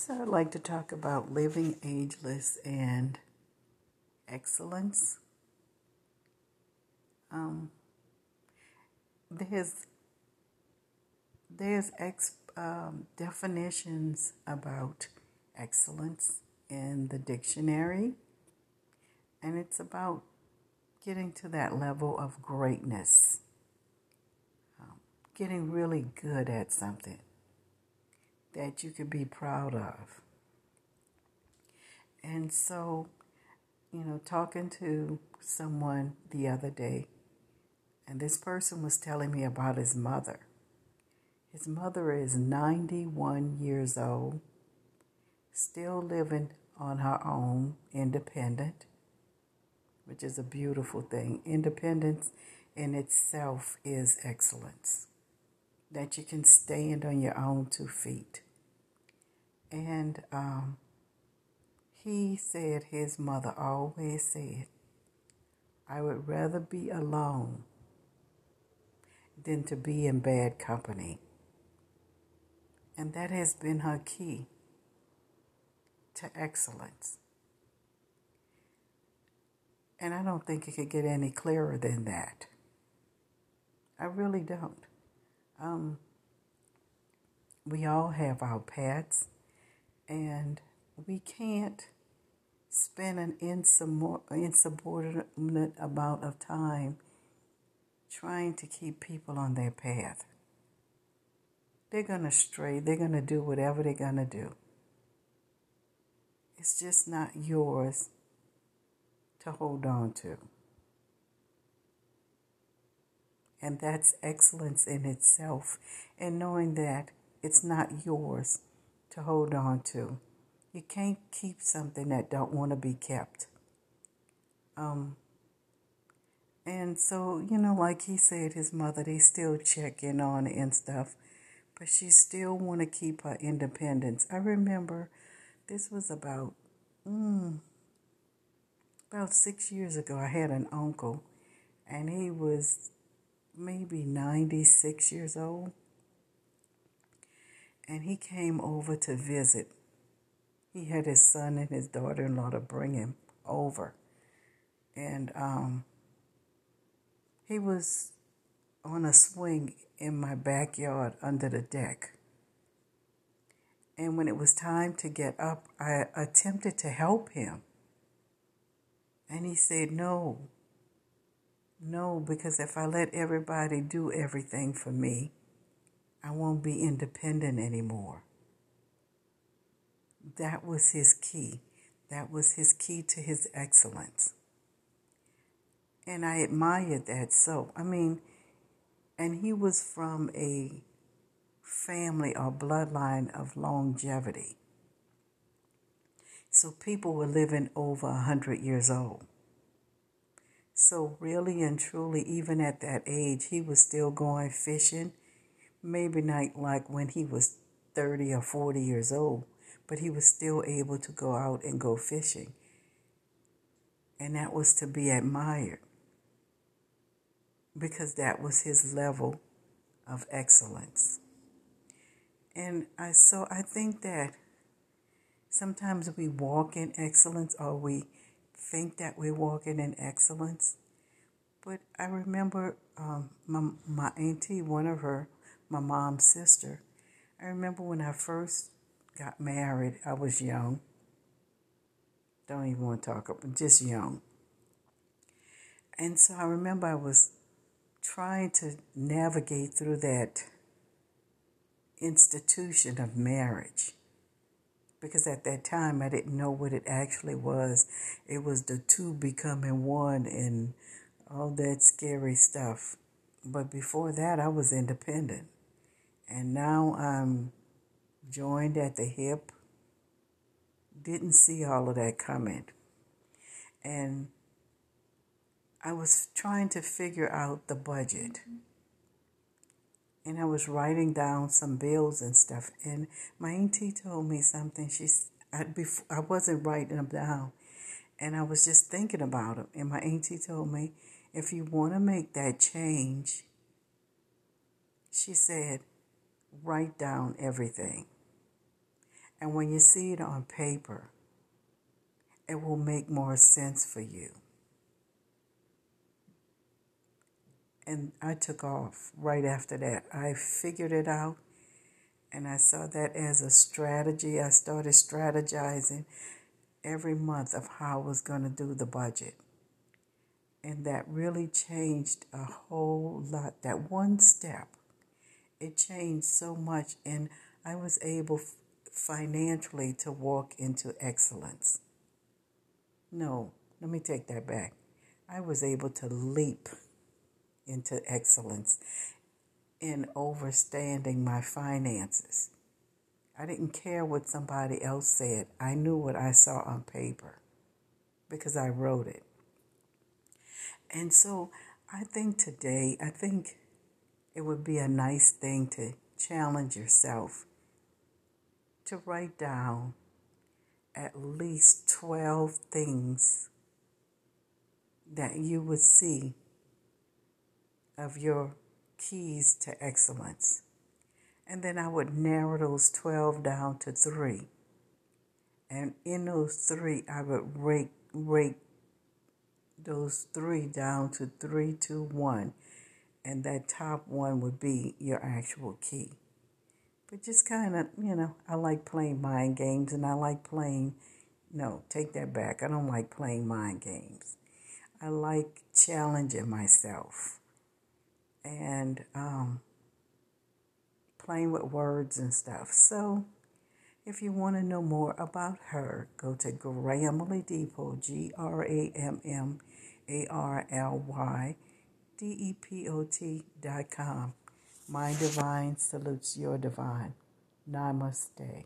So, I'd like to talk about living ageless and excellence. Um, there's there's ex, um, definitions about excellence in the dictionary, and it's about getting to that level of greatness, um, getting really good at something that you could be proud of. And so, you know, talking to someone the other day, and this person was telling me about his mother. His mother is 91 years old, still living on her own, independent, which is a beautiful thing. Independence in itself is excellence, that you can stand on your own two feet. And um, he said his mother always said, I would rather be alone than to be in bad company. And that has been her key to excellence. And I don't think it could get any clearer than that. I really don't. Um, we all have our pets and we can't spend an insubordinate amount of time trying to keep people on their path. They're going to stray, they're going to do whatever they're going to do. It's just not yours to hold on to. And that's excellence in itself, and knowing that it's not yours to hold on to. You can't keep something that don't want to be kept. Um, and so, you know, like he said, his mother, they still check in on and stuff, but she still want to keep her independence. I remember this was about, mm, about six years ago. I had an uncle, and he was maybe 96 years old and he came over to visit. He had his son and his daughter in law to bring him over. And um, he was on a swing in my backyard under the deck. And when it was time to get up, I attempted to help him. And he said, No, no, because if I let everybody do everything for me, I won't be independent anymore. That was his key. That was his key to his excellence. And I admired that so. I mean, and he was from a family or bloodline of longevity. So people were living over a hundred years old. So really and truly, even at that age, he was still going fishing maybe not like when he was 30 or 40 years old, but he was still able to go out and go fishing. And that was to be admired because that was his level of excellence. And I so I think that sometimes we walk in excellence or we think that we're walking in excellence. But I remember um, my, my auntie, one of her my mom's sister. I remember when I first got married, I was young. Don't even want to talk about just young. And so I remember I was trying to navigate through that institution of marriage. Because at that time I didn't know what it actually was. It was the two becoming one and all that scary stuff. But before that, I was independent. And now I'm joined at the hip. Didn't see all of that coming. And I was trying to figure out the budget. And I was writing down some bills and stuff. And my auntie told me something. She, I, before, I wasn't writing them down. And I was just thinking about them. And my auntie told me, if you want to make that change, she said, write down everything. And when you see it on paper, it will make more sense for you. And I took off right after that. I figured it out and I saw that as a strategy. I started strategizing every month of how I was going to do the budget. And that really changed a whole lot. That one step, it changed so much. And I was able financially to walk into excellence. No, let me take that back. I was able to leap into excellence in overstanding my finances. I didn't care what somebody else said. I knew what I saw on paper because I wrote it. And so I think today, I think it would be a nice thing to challenge yourself to write down at least 12 things that you would see of your keys to excellence. And then I would narrow those 12 down to three. And in those three, I would rate, rate those three down to three, two, one. And that top one would be your actual key. But just kind of, you know, I like playing mind games and I like playing, no, take that back. I don't like playing mind games. I like challenging myself and um, playing with words and stuff. So, if you want to know more about her, go to Grammarly Depot, G R A M M A R L Y D E P O T dot com. My divine salutes your divine. Namaste.